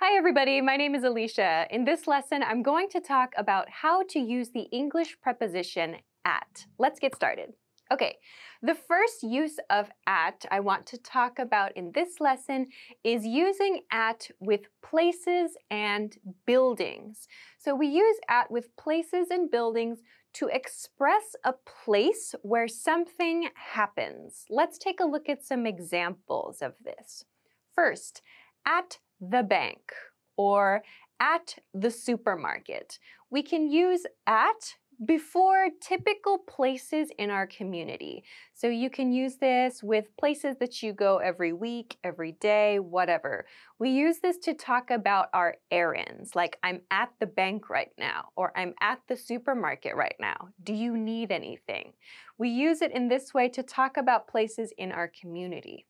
Hi everybody, my name is Alicia. In this lesson, I'm going to talk about how to use the English preposition at. Let's get started. Okay, the first use of at I want to talk about in this lesson is using at with places and buildings. So we use at with places and buildings to express a place where something happens. Let's take a look at some examples of this. First, at the bank or at the supermarket. We can use at before typical places in our community. So you can use this with places that you go every week, every day, whatever. We use this to talk about our errands, like I'm at the bank right now, or I'm at the supermarket right now. Do you need anything? We use it in this way to talk about places in our community.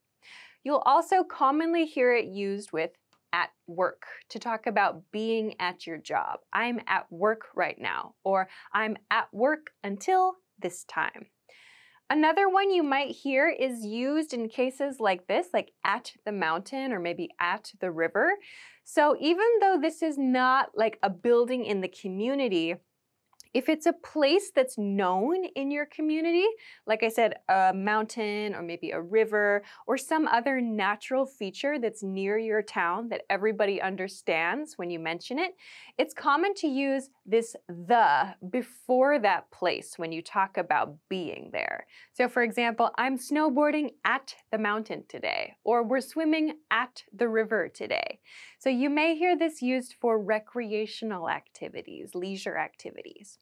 You'll also commonly hear it used with at work to talk about being at your job. I'm at work right now, or I'm at work until this time. Another one you might hear is used in cases like this, like at the mountain or maybe at the river. So even though this is not like a building in the community, if it's a place that's known in your community, like I said, a mountain or maybe a river or some other natural feature that's near your town that everybody understands when you mention it, it's common to use this the before that place when you talk about being there. So for example, I'm snowboarding at the mountain today, or we're swimming at the river today. So you may hear this used for recreational activities, leisure activities.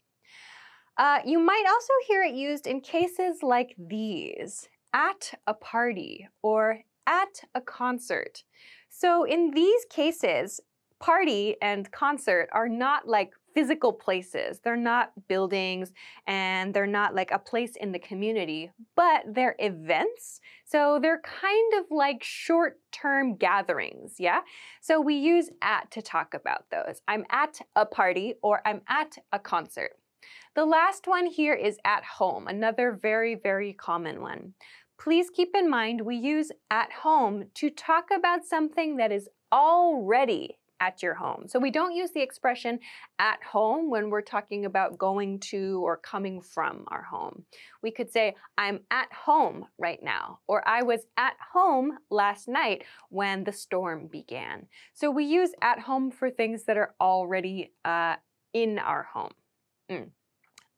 Uh, you might also hear it used in cases like these at a party or at a concert. So, in these cases, party and concert are not like physical places. They're not buildings and they're not like a place in the community, but they're events. So they're kind of like short term gatherings, yeah? So we use at to talk about those. I'm at a party or I'm at a concert. The last one here is at home, another very, very common one. Please keep in mind we use at home to talk about something that is already at your home. So we don't use the expression at home when we're talking about going to or coming from our home. We could say, I'm at home right now, or I was at home last night when the storm began. So we use at home for things that are already uh, in our home. Mm.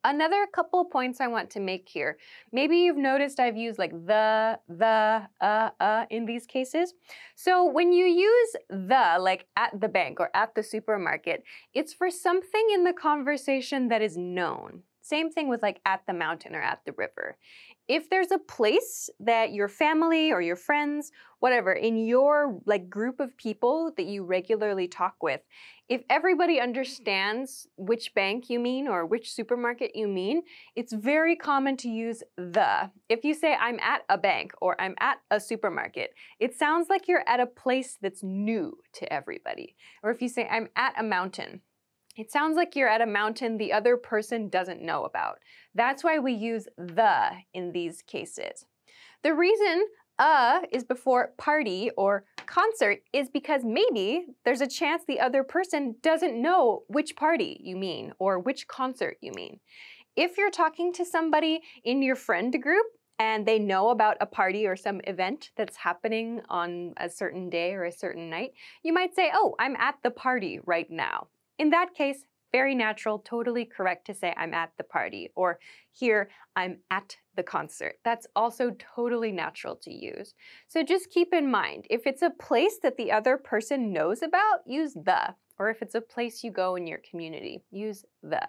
Another couple points I want to make here. Maybe you've noticed I've used like the, the, uh, uh in these cases. So when you use the, like at the bank or at the supermarket, it's for something in the conversation that is known. Same thing with like at the mountain or at the river. If there's a place that your family or your friends, whatever, in your like group of people that you regularly talk with, if everybody understands which bank you mean or which supermarket you mean, it's very common to use the. If you say I'm at a bank or I'm at a supermarket, it sounds like you're at a place that's new to everybody. Or if you say I'm at a mountain, it sounds like you're at a mountain the other person doesn't know about. That's why we use the in these cases. The reason a is before party or concert is because maybe there's a chance the other person doesn't know which party you mean or which concert you mean. If you're talking to somebody in your friend group and they know about a party or some event that's happening on a certain day or a certain night, you might say, Oh, I'm at the party right now. In that case, very natural, totally correct to say I'm at the party, or here I'm at the concert. That's also totally natural to use. So just keep in mind, if it's a place that the other person knows about, use the. Or if it's a place you go in your community, use the.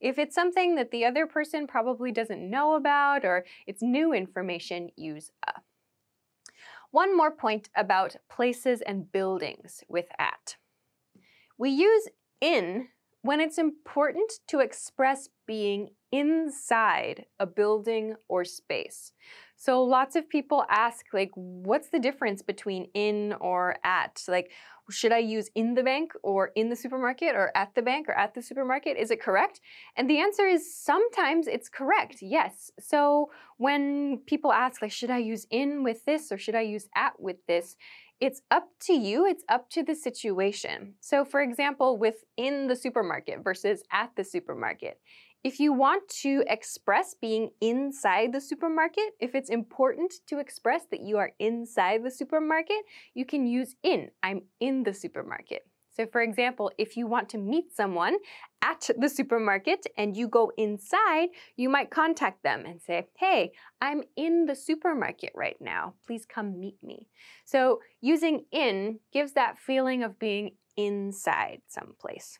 If it's something that the other person probably doesn't know about or it's new information, use a. One more point about places and buildings with at. We use in when it's important to express being inside a building or space. So lots of people ask like what's the difference between in or at? Like should I use in the bank or in the supermarket or at the bank or at the supermarket? Is it correct? And the answer is sometimes it's correct. Yes. So when people ask like should I use in with this or should I use at with this? It's up to you, it's up to the situation. So, for example, within the supermarket versus at the supermarket, if you want to express being inside the supermarket, if it's important to express that you are inside the supermarket, you can use in. I'm in the supermarket. So, for example, if you want to meet someone at the supermarket and you go inside, you might contact them and say, Hey, I'm in the supermarket right now. Please come meet me. So, using in gives that feeling of being inside someplace.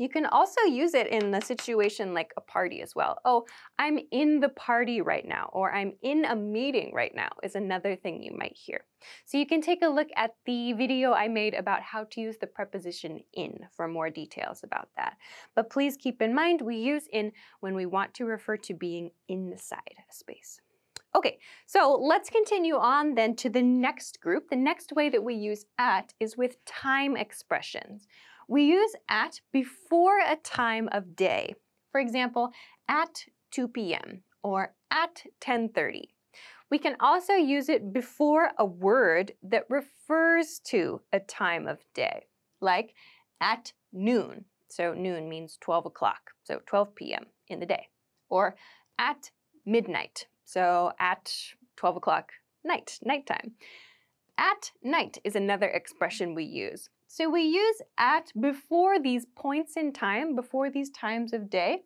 You can also use it in a situation like a party as well. Oh, I'm in the party right now, or I'm in a meeting right now, is another thing you might hear. So you can take a look at the video I made about how to use the preposition in for more details about that. But please keep in mind we use in when we want to refer to being inside a space. Okay, so let's continue on then to the next group. The next way that we use at is with time expressions. We use at before a time of day. For example, at 2 p.m. or at 10:30. We can also use it before a word that refers to a time of day, like at noon. So noon means 12 o'clock, so 12 p.m. in the day. Or at midnight, so at 12 o'clock night, nighttime. At night is another expression we use. So we use at before these points in time, before these times of day,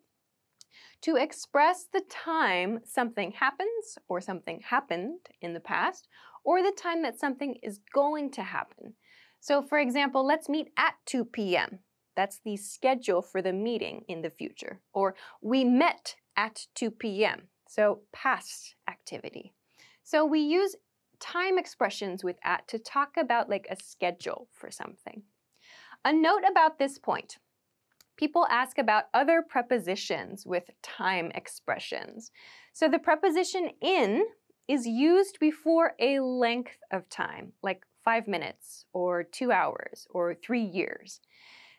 to express the time something happens or something happened in the past, or the time that something is going to happen. So for example, let's meet at 2 p.m. That's the schedule for the meeting in the future. Or we met at 2 p.m. So past activity. So we use time expressions with at to talk about like a schedule for something. A note about this point. People ask about other prepositions with time expressions. So the preposition in is used before a length of time, like five minutes or two hours or three years.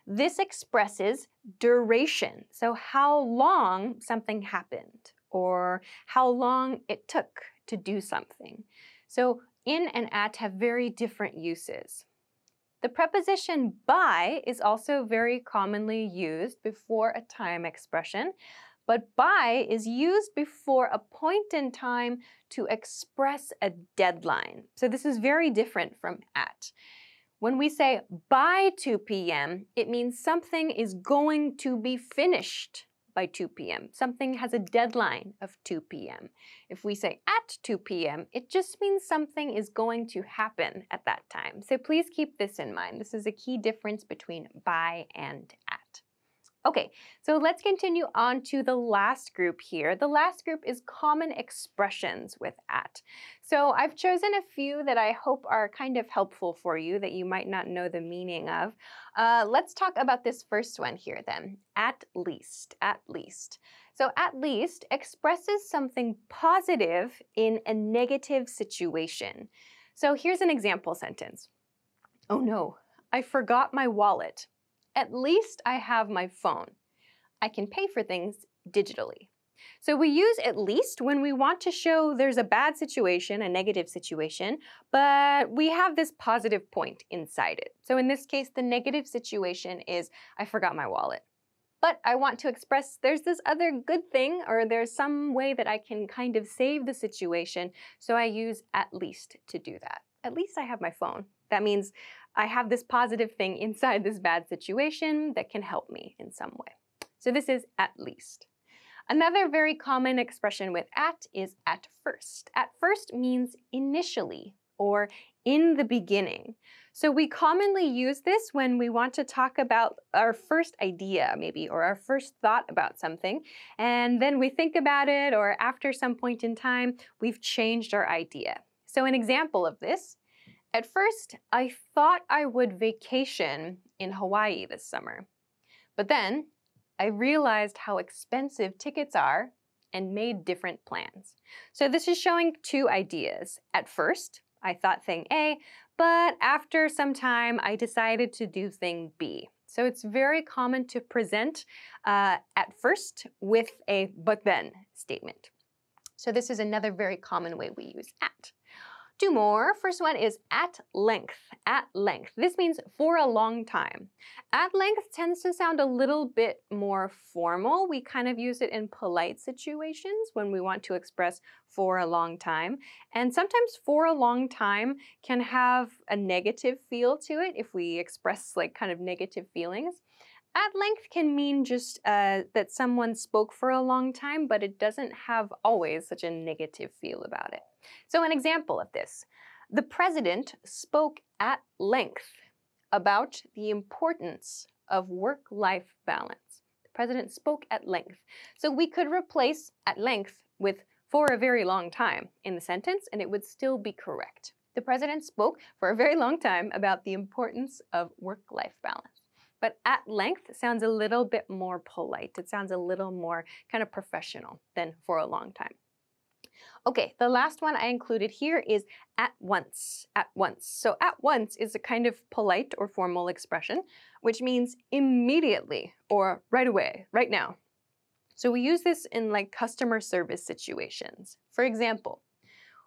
This expresses duration, so how long something happened or how long it took to do something. So in and at have very different uses. The preposition by is also very commonly used before a time expression, but by is used before a point in time to express a deadline. So this is very different from at. When we say by 2 p.m., it means something is going to be finished by 2 p.m. Something has a deadline of 2 p.m. If we say at 2 p.m., it just means something is going to happen at that time. So please keep this in mind. This is a key difference between by and. Okay, so let's continue on to the last group here. The last group is common expressions with at. So I've chosen a few that I hope are kind of helpful for you that you might not know the meaning of. Uh, let's talk about this first one here then. At least, at least. So at least expresses something positive in a negative situation. So here's an example sentence. Oh no, I forgot my wallet. At least I have my phone. I can pay for things digitally. So we use at least when we want to show there's a bad situation, a negative situation, but we have this positive point inside it. So in this case, the negative situation is I forgot my wallet. But I want to express there's this other good thing or there's some way that I can kind of save the situation. So I use at least to do that. At least I have my phone. That means I have this positive thing inside this bad situation that can help me in some way. So this is at least. Another very common expression with at is at first. At first means initially or in the beginning. So we commonly use this when we want to talk about our first idea, maybe, or our first thought about something. And then we think about it, or after some point in time, we've changed our idea. So an example of this at first, I thought I would vacation in Hawaii this summer. But then I realized how expensive tickets are and made different plans. So this is showing two ideas. At first, I thought thing A, but after some time, I decided to do thing B. So it's very common to present uh, at first with a but then statement. So this is another very common way we use at. Two more. First one is at length. At length. This means for a long time. At length tends to sound a little bit more formal. We kind of use it in polite situations when we want to express for a long time. And sometimes for a long time can have a negative feel to it if we express like kind of negative feelings. At length can mean just uh, that someone spoke for a long time, but it doesn't have always such a negative feel about it. So an example of this, the president spoke at length about the importance of work-life balance. The president spoke at length. So we could replace at length with for a very long time in the sentence and it would still be correct. The president spoke for a very long time about the importance of work-life balance. But at length sounds a little bit more polite. It sounds a little more kind of professional than for a long time. Okay, the last one I included here is at once, at once. So at once is a kind of polite or formal expression, which means immediately or right away, right now. So we use this in like customer service situations. For example,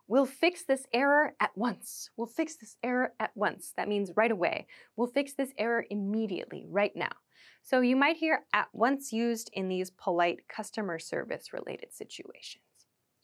we'll fix this error at once. We'll fix this error at once. That means right away. We'll fix this error immediately, right now. So you might hear at once used in these polite customer service related situations.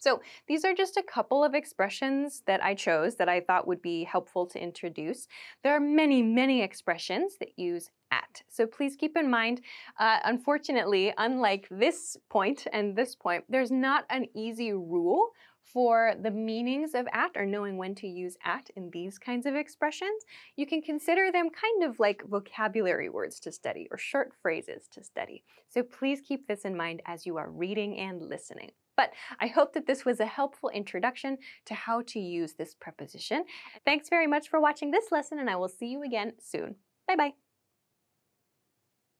So these are just a couple of expressions that I chose that I thought would be helpful to introduce. There are many, many expressions that use at. So please keep in mind, uh, unfortunately, unlike this point and this point, there's not an easy rule for the meanings of at or knowing when to use at in these kinds of expressions, you can consider them kind of like vocabulary words to study or short phrases to study. So please keep this in mind as you are reading and listening. But I hope that this was a helpful introduction to how to use this preposition. Thanks very much for watching this lesson and I will see you again soon. Bye bye.